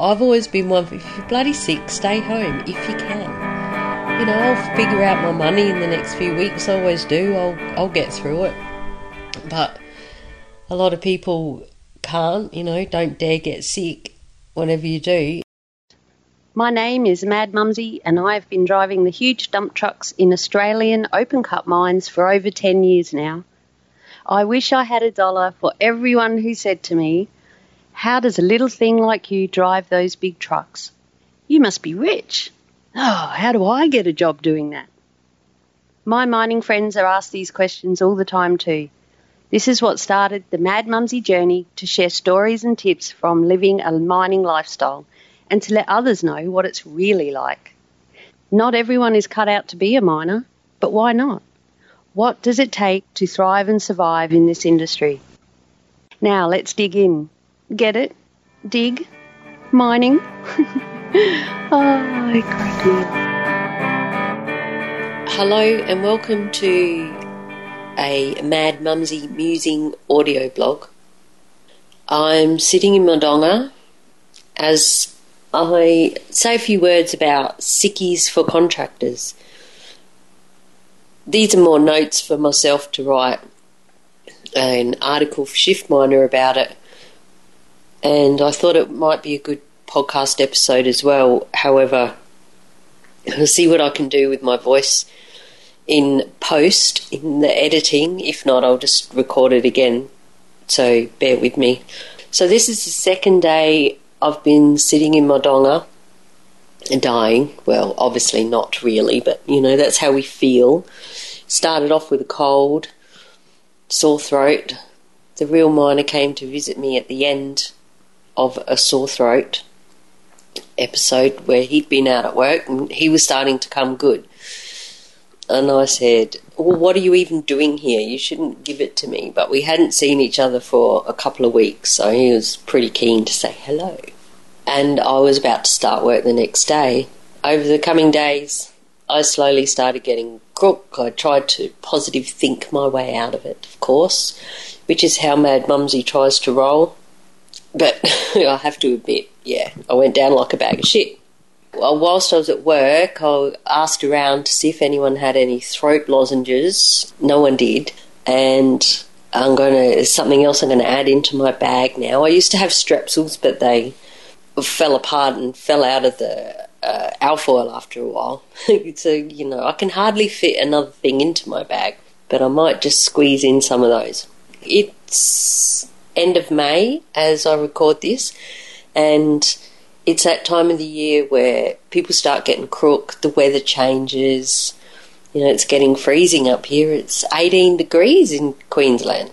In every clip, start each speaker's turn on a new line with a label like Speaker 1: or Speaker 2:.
Speaker 1: I've always been one if you're bloody sick, stay home if you can. You know, I'll figure out my money in the next few weeks. I always do. I'll I'll get through it. But a lot of people can't. You know, don't dare get sick. Whenever you do,
Speaker 2: My name is Mad Mumsy, and I have been driving the huge dump trucks in Australian open cut mines for over 10 years now. I wish I had a dollar for everyone who said to me, How does a little thing like you drive those big trucks? You must be rich. Oh, how do I get a job doing that? My mining friends are asked these questions all the time too. This is what started the Mad Mumsy journey to share stories and tips from living a mining lifestyle and to let others know what it's really like. Not everyone is cut out to be a miner, but why not? What does it take to thrive and survive in this industry? Now let's dig in. Get it? Dig? Mining? oh.
Speaker 1: Hello and welcome to a Mad Mumsy musing audio blog. I'm sitting in my donga as I say a few words about sickies for contractors. These are more notes for myself to write an article for Shift Miner about it, and I thought it might be a good podcast episode as well. However, I'll see what I can do with my voice in post, in the editing. If not, I'll just record it again. So bear with me. So, this is the second day I've been sitting in my donga and dying. Well, obviously not really, but you know, that's how we feel. Started off with a cold, sore throat. The real miner came to visit me at the end of a sore throat episode where he'd been out at work and he was starting to come good. And I said, Well, what are you even doing here? You shouldn't give it to me. But we hadn't seen each other for a couple of weeks, so he was pretty keen to say hello. And I was about to start work the next day. Over the coming days, I slowly started getting crook. I tried to positive think my way out of it, of course, which is how Mad Mumsy tries to roll. I have to admit, yeah, I went down like a bag of shit. Well, whilst I was at work, I asked around to see if anyone had any throat lozenges. No one did. And I'm going to, something else I'm going to add into my bag now. I used to have strepsils, but they fell apart and fell out of the uh, alfoil after a while. so, you know, I can hardly fit another thing into my bag, but I might just squeeze in some of those. It's end of May as I record this, and it's that time of the year where people start getting crook, the weather changes. You know, it's getting freezing up here. It's 18 degrees in Queensland.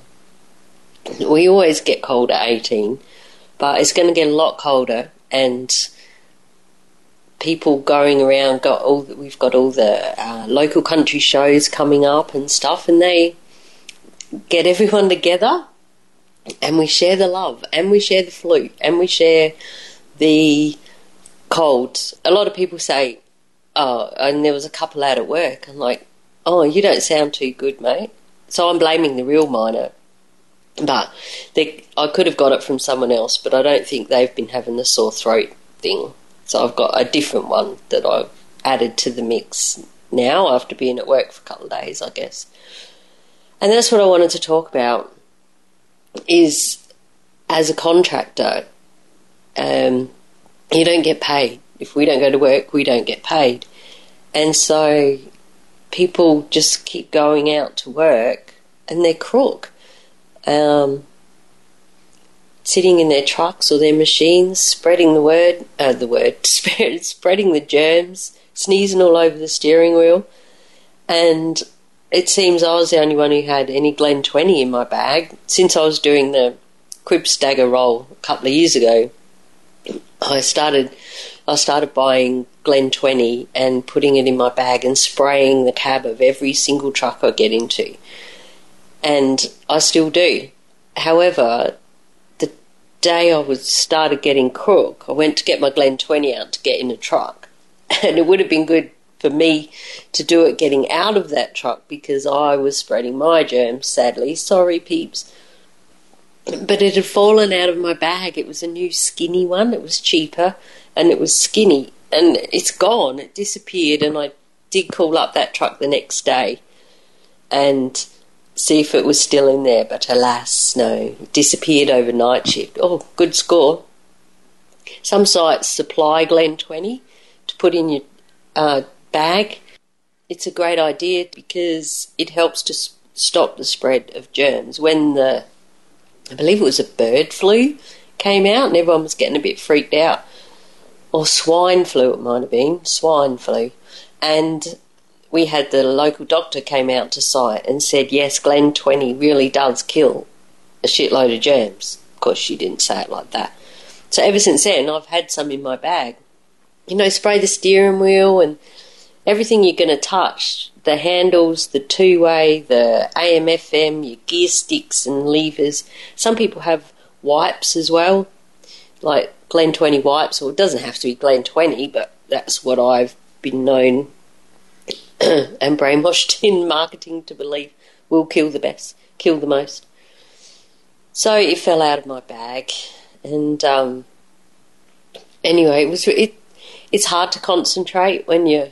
Speaker 1: We always get cold at 18, but it's going to get a lot colder, and people going around got all we've got all the uh, local country shows coming up and stuff, and they get everyone together, and we share the love, and we share the flu, and we share the colds. A lot of people say, "Oh," and there was a couple out at work. I'm like, "Oh, you don't sound too good, mate." So I'm blaming the real miner, but they, I could have got it from someone else. But I don't think they've been having the sore throat thing. So I've got a different one that I've added to the mix now after being at work for a couple of days, I guess. And that's what I wanted to talk about. Is as a contractor, um, you don't get paid. If we don't go to work, we don't get paid. And so people just keep going out to work and they're crook. Um, sitting in their trucks or their machines, spreading the word, uh, the word, spreading the germs, sneezing all over the steering wheel. And it seems I was the only one who had any Glen 20 in my bag since I was doing the Crib Stagger roll a couple of years ago. I started I started buying Glen 20 and putting it in my bag and spraying the cab of every single truck I get into. And I still do. However, the day I was started getting crook, I went to get my Glen 20 out to get in a truck. And it would have been good for me to do it getting out of that truck because I was spreading my germs, sadly. Sorry, peeps. but it had fallen out of my bag. It was a new skinny one. It was cheaper and it was skinny and it's gone. It disappeared and I did call up that truck the next day and see if it was still in there, but alas, no. It disappeared overnight shift. Oh, good score. Some sites supply Glen 20 to put in your uh, bag. It's a great idea because it helps to stop the spread of germs. When the, I believe it was a bird flu, came out and everyone was getting a bit freaked out, or swine flu it might have been, swine flu, and we had the local doctor came out to site and said, yes, Glen 20 really does kill a shitload of germs. Of course, she didn't say it like that. So ever since then, I've had some in my bag. You know, spray the steering wheel and everything you're going to touch the handles, the two way, the AM, FM, your gear sticks and levers. Some people have wipes as well, like Glen 20 wipes, or it doesn't have to be Glen 20, but that's what I've been known and brainwashed in marketing to believe will kill the best, kill the most. So it fell out of my bag, and um, anyway, it was it. It's hard to concentrate when you're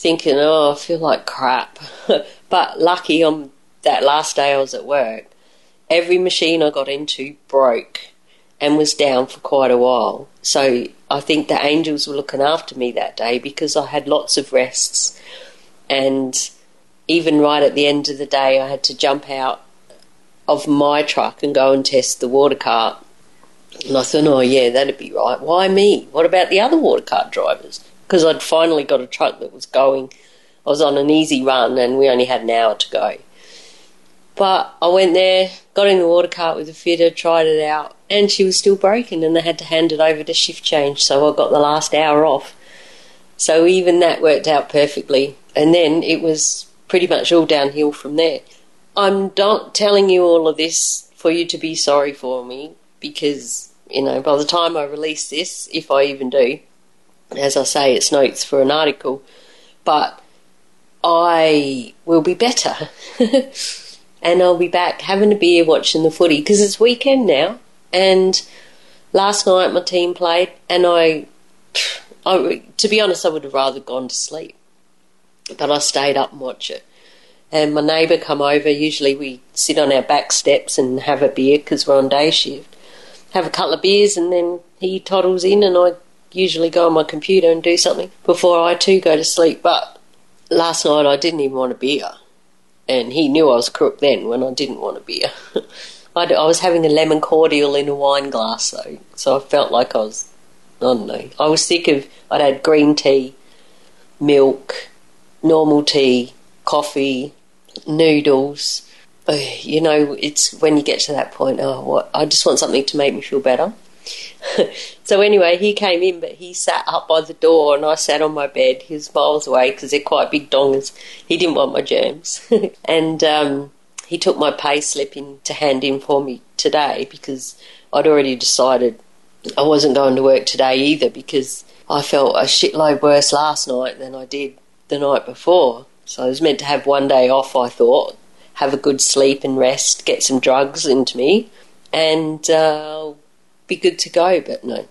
Speaker 1: thinking, "Oh, I feel like crap." but lucky on that last day I was at work, every machine I got into broke and was down for quite a while. So I think the angels were looking after me that day because I had lots of rests and even right at the end of the day, I had to jump out of my truck and go and test the water cart. And I thought, oh, yeah, that'd be right. Why me? What about the other water cart drivers? Because I'd finally got a truck that was going. I was on an easy run and we only had an hour to go. But I went there, got in the water cart with the fitter, tried it out, and she was still broken, and they had to hand it over to shift change. So I got the last hour off. So even that worked out perfectly and then it was pretty much all downhill from there. I'm not telling you all of this for you to be sorry for me because, you know, by the time I release this, if I even do, as I say, it's notes for an article, but I will be better. and I'll be back having a beer watching the footy because it's weekend now. And last night my team played, and I, I, to be honest, I would have rather gone to sleep but I stayed up and watched it. And my neighbour come over. Usually we sit on our back steps and have a beer because we're on day shift. Have a couple of beers and then he toddles in and I usually go on my computer and do something before I too go to sleep. But last night I didn't even want a beer. And he knew I was crook then when I didn't want a beer. I, I was having a lemon cordial in a wine glass though, so I felt like I was, I don't know, I was sick of, I'd had green tea, milk, normal tea, coffee, noodles. You know, it's when you get to that point, oh, what? I just want something to make me feel better. so anyway, he came in, but he sat up by the door, and I sat on my bed. He was miles away because they're quite big dongas. He didn't want my germs, and um, he took my pay slip in to hand in for me today because I'd already decided I wasn't going to work today either because I felt a shitload worse last night than I did the night before. So I was meant to have one day off, I thought, have a good sleep and rest, get some drugs into me, and uh, be good to go, but no.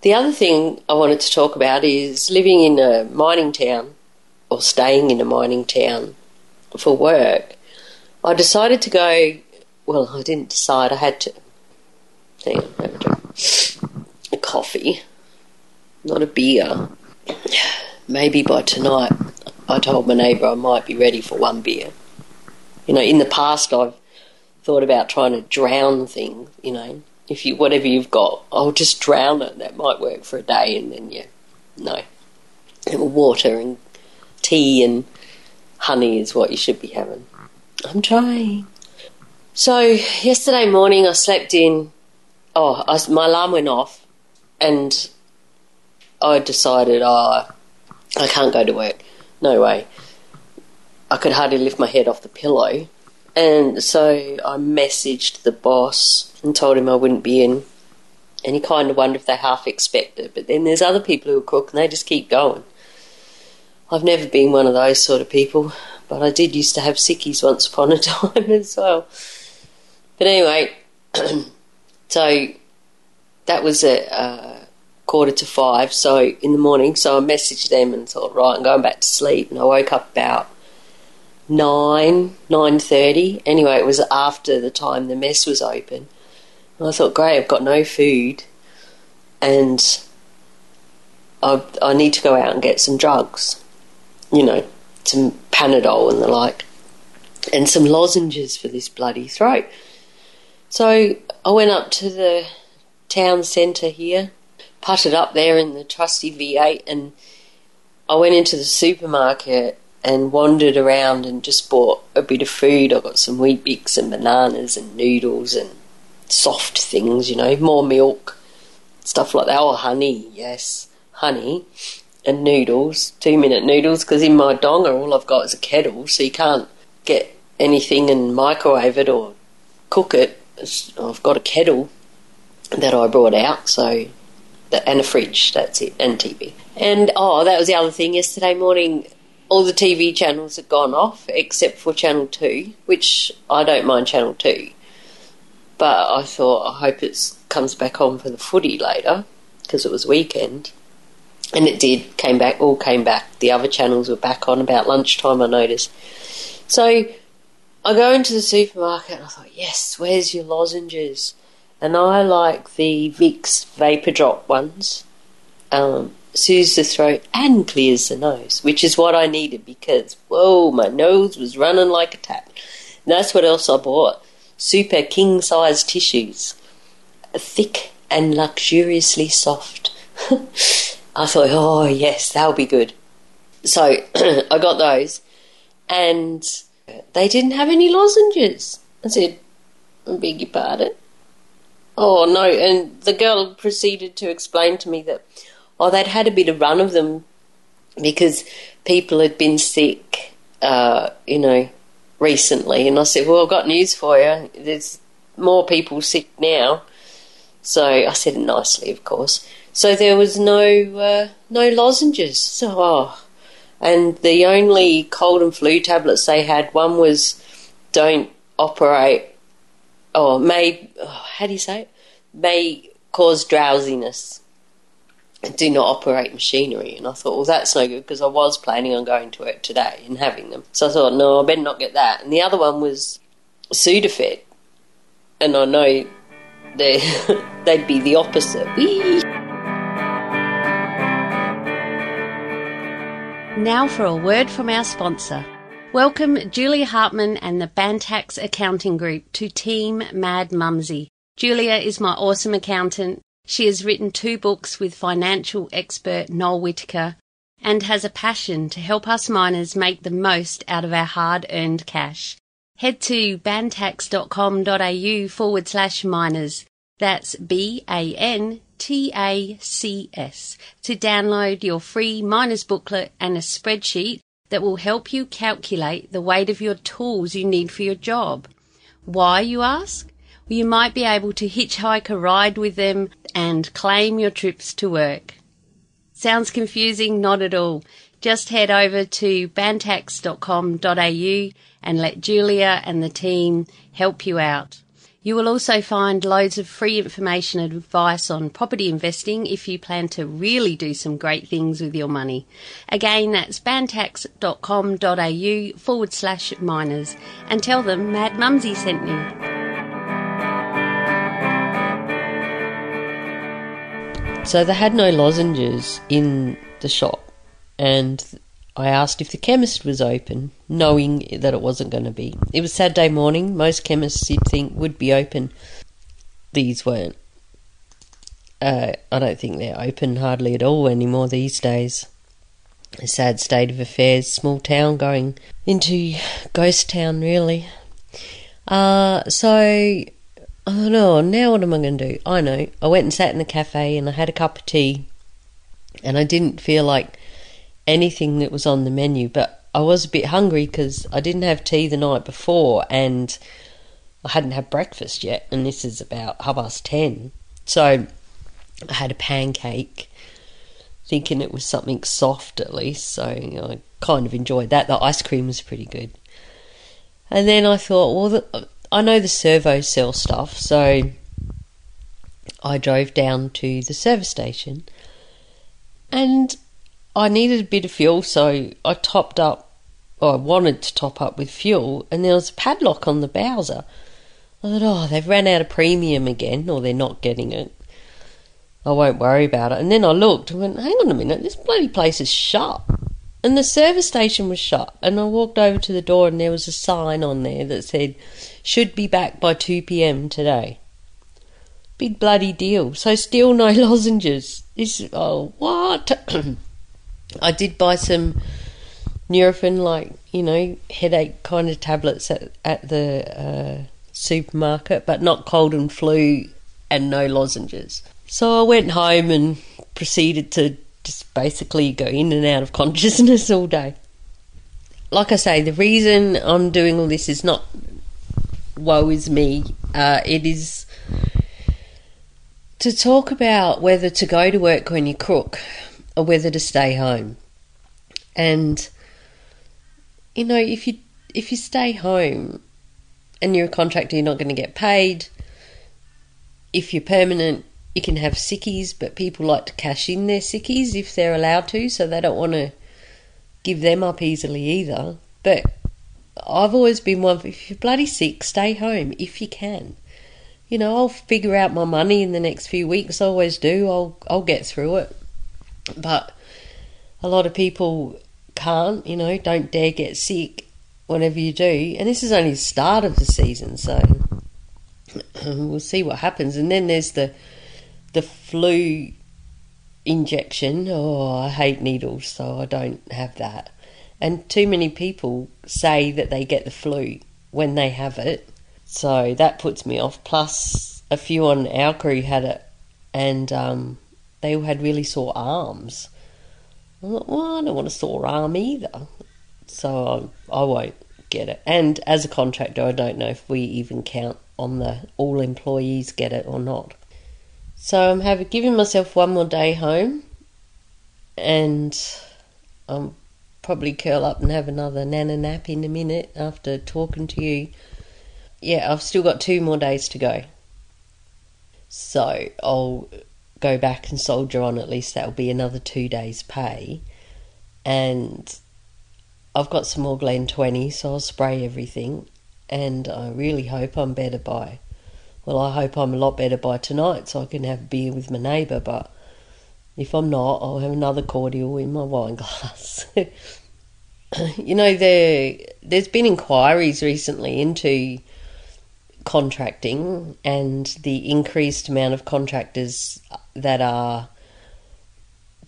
Speaker 1: The other thing I wanted to talk about is living in a mining town or staying in a mining town for work. I decided to go, well, I didn't decide, I had to. Hang on, have a drink. A coffee, not a beer maybe by tonight, I told my neighbour I might be ready for one beer. You know, in the past, I've thought about trying to drown things. You know, if you whatever you've got, I'll just drown it. That might work for a day, and then yeah, no, water and tea and honey is what you should be having. I'm trying. So yesterday morning, I slept in. Oh, I, my alarm went off, and I decided, oh, I can't go to work. No way. I could hardly lift my head off the pillow. And so I messaged the boss and told him I wouldn't be in. And he kind of wondered if they half expect it. But then there's other people who cook and they just keep going. I've never been one of those sort of people, but I did used to have sickies once upon a time as well. But anyway, so that was at uh, quarter to five. So in the morning, so I messaged them and thought, right, I'm going back to sleep. And I woke up about nine, nine thirty. Anyway, it was after the time the mess was open. And I thought, great, I've got no food, and I I need to go out and get some drugs. You know, some Panadol and the like, and some lozenges for this bloody throat. So I went up to the town centre here, putted up there in the trusty V8, and I went into the supermarket and wandered around and just bought a bit of food. I got some Weet-Bix and bananas and noodles and soft things, you know, more milk, stuff like that. Oh, honey, yes, honey and noodles, two minute noodles, because in my donga all I've got is a kettle, so you can't get anything and microwave it or cook it. I've got a kettle that I brought out, so and a fridge. That's it, and TV. And oh, that was the other thing. Yesterday morning, all the TV channels had gone off except for Channel Two, which I don't mind Channel Two, but I thought I hope it comes back on for the footy later because it was weekend. And it did, came back, all came back. The other channels were back on about lunchtime, I noticed. So I go into the supermarket and I thought, yes, where's your lozenges? And I like the Vicks Vapor Drop ones. Um, soothes the throat and clears the nose, which is what I needed because, whoa, my nose was running like a tap. And that's what else I bought. Super king size tissues. Thick and luxuriously soft. I thought, oh, yes, that'll be good. So I got those and they didn't have any lozenges. I said, beg your pardon. Oh, no. And the girl proceeded to explain to me that, oh, they'd had a bit of run of them because people had been sick, uh, you know, recently. And I said, well, I've got news for you. There's more people sick now. So I said it nicely, of course. So there was no uh, no lozenges. So oh, and the only cold and flu tablets they had one was don't operate or may oh, how do you say it may cause drowsiness do not operate machinery and I thought well that's no good because I was planning on going to it today and having them so I thought no I better not get that and the other one was Sudafed and I know they they'd be the opposite Whee!
Speaker 2: Now for a word from our sponsor. Welcome Julia Hartman and the Bantacs Accounting Group to Team Mad Mumsy. Julia is my awesome accountant. She has written two books with financial expert Noel Whittaker and has a passion to help us miners make the most out of our hard earned cash. Head to bantacs.com.au forward slash miners. That's B A N T A C S to download your free miner's booklet and a spreadsheet that will help you calculate the weight of your tools you need for your job. Why, you ask? You might be able to hitchhike a ride with them and claim your trips to work. Sounds confusing? Not at all. Just head over to bantacs.com.au and let Julia and the team help you out. You will also find loads of free information and advice on property investing if you plan to really do some great things with your money. Again, that's bantacs.com.au forward slash miners and tell them Mad Mumsy sent you.
Speaker 1: So they had no lozenges in the shop, and I asked if the chemist was open, knowing that it wasn't going to be. It was Saturday morning. Most chemists you'd think would be open. These weren't. Uh, I don't think they're open hardly at all anymore these days. A sad state of affairs. Small town going into ghost town, really. Uh, so I know. Now what am I going to do? I know. I went and sat in the cafe and I had a cup of tea, and I didn't feel like anything that was on the menu, but I was a bit hungry because I didn't have tea the night before and I hadn't had breakfast yet, and this is about half past ten. So I had a pancake, thinking it was something soft at least, so I kind of enjoyed that. The ice cream was pretty good. And then I thought, well, I know the servo sell stuff, so I drove down to the service station and I needed a bit of fuel, so I topped up, or I wanted to top up with fuel, and there was a padlock on the Bowser. I thought, oh, they've ran out of premium again, or they're not getting it. I won't worry about it. And then I looked and went, hang on a minute, this bloody place is shut. And the service station was shut. And I walked over to the door and there was a sign on there that said, should be back by 2 pm today. Big bloody deal. So still no lozenges. This, oh, what? I did buy some Nurofen, like, you know, headache kind of tablets at, at the uh, supermarket, but not cold and flu and no lozenges. So I went home and proceeded to just basically go in and out of consciousness all day. Like I say, the reason I'm doing all this is not woe is me. Uh, it is to talk about whether to go to work when you crook or whether to stay home. And you know, if you if you stay home and you're a contractor, you're not going to get paid. If you're permanent, you can have sickies, but people like to cash in their sickies if they're allowed to, so they don't want to give them up easily either. But I've always been one if you're bloody sick, stay home if you can. You know, I'll figure out my money in the next few weeks. I always do. I'll I'll get through it. But a lot of people can't. You know, don't dare get sick whenever you do. And this is only the start of the season, so we'll see what happens. And then there's the the flu injection. Oh, I hate needles, so I don't have that. And too many people say that they get the flu when they have it, so that puts me off. Plus, a few on our crew had it, and um, they all had really sore arms. I thought, well, I don't want a sore arm either, so I, I won't get it. And as a contractor, I don't know if we even count on the all employees get it or not. So I'm having giving myself one more day home, and I'll probably curl up and have another nana nap in a minute after talking to you. Yeah, I've still got two more days to go, so I'll go back and soldier on. At least that'll be another two days' pay, and I've got some more Glen 20, so I'll spray everything, and I really hope I'm better by well, I hope I'm a lot better by tonight so I can have a beer with my neighbour, but if I'm not, I'll have another cordial in my wine glass. you know, there there's been inquiries recently into contracting and the increased amount of contractors that are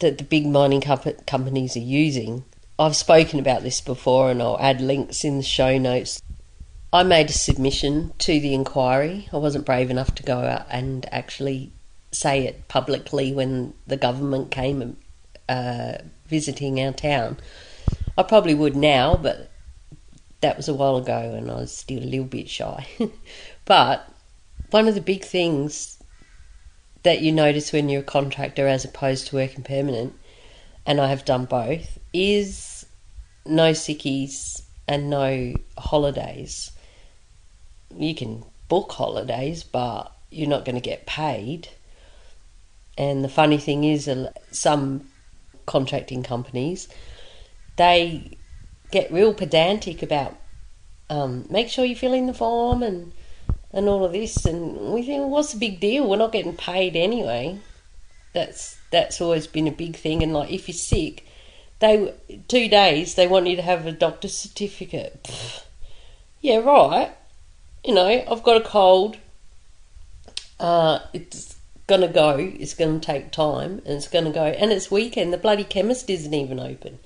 Speaker 1: that the big mining companies are using. I've spoken about this before and I'll add links in the show notes I made a submission to the inquiry. I wasn't brave enough to go out and actually say it publicly when the government came uh, visiting our town. I probably would now, but that was a while ago and I was still a little bit shy. but one of the big things that you notice when you're a contractor as opposed to working permanent, and I have done both, is no sickies and no holidays you can book holidays, but you're not going to get paid. And the funny thing is, some contracting companies they get real pedantic about um, make sure you fill in the form and and all of this, and we think, well, what's the big deal? We're not getting paid anyway. That's that's always been a big thing. And like, if you're sick, they two days they want you to have a doctor's certificate. Pfft. Yeah, right you know, I've got a cold. Uh, it's gonna go. It's gonna take time, and it's gonna go. And it's weekend. The bloody chemist isn't even open.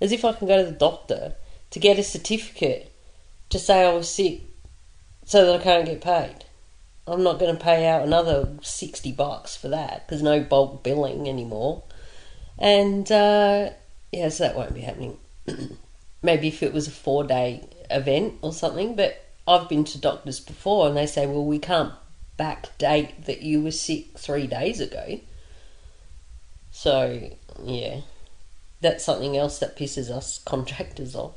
Speaker 1: As if I can go to the doctor to get a certificate to say I was sick, so that I can't get paid. I'm not going to pay out another sixty bucks for that because no bulk billing anymore. And uh, yeah, so that won't be happening. Maybe if it was a four day event or something, but I've been to doctors before and they say, well, we can't backdate that you were sick three days ago. So, yeah, that's something else that pisses us contractors off.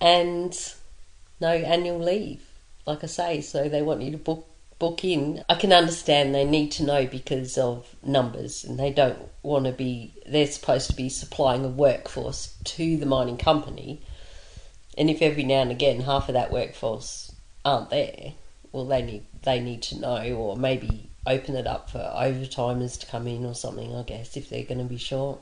Speaker 1: And no annual leave. like I say, so they want you to book book in. I can understand they need to know because of numbers, and they don't want to be. They're supposed to be supplying a workforce to the mining company, and if every now and again half of that workforce aren't there, well, they need they need to know, or maybe open it up for overtimers to come in or something. I guess if they're going to be short.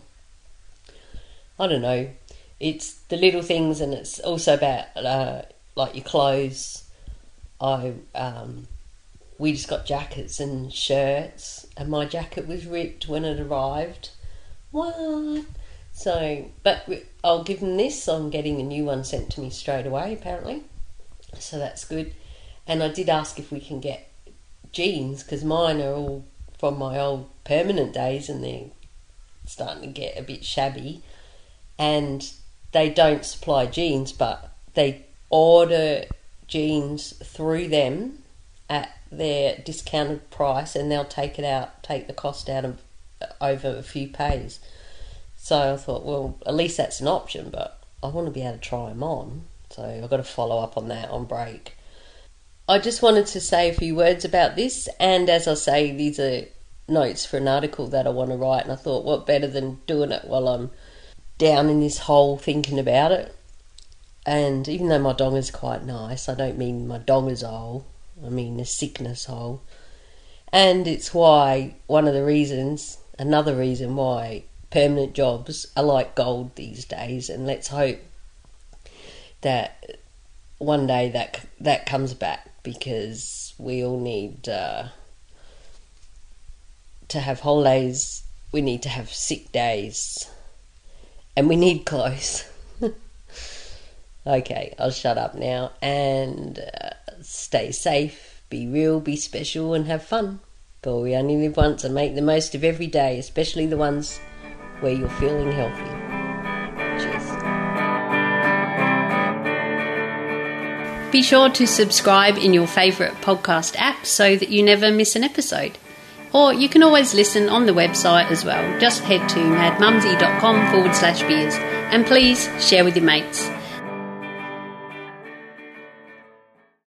Speaker 1: I don't know. It's the little things, and it's also about uh, like your clothes. I um, we just got jackets and shirts, and my jacket was ripped when it arrived. What? So, but I'll give them this. I'm getting a new one sent to me straight away, apparently. So that's good. And I did ask if we can get jeans because mine are all from my old permanent days and they're starting to get a bit shabby. And they don't supply jeans, but they order jeans through them at their discounted price and they'll take it out, take the cost out of over a few pays. So I thought, well, at least that's an option, but I want to be able to try them on. So I've got to follow up on that on break. I just wanted to say a few words about this, and as I say, these are notes for an article that I want to write, and I thought, what better than doing it while I'm down in this hole thinking about it. And even though my dong is quite nice, I don't mean my dong is old. I mean the sickness hole. And it's why, one of the reasons, another reason why permanent jobs are like gold these days. And let's hope that one day that that comes back because we all need uh, to have holidays. We need to have sick days, and we need clothes. okay, I'll shut up now and. Uh, stay safe, be real, be special, and have fun. For we only live once and make the most of every day, especially the ones where you're feeling healthy. Cheers.
Speaker 2: Be sure to subscribe in your favourite podcast app so that you never miss an episode. Or you can always listen on the website as well. Just head to madmumsy.com forward slash beers and please share with your mates.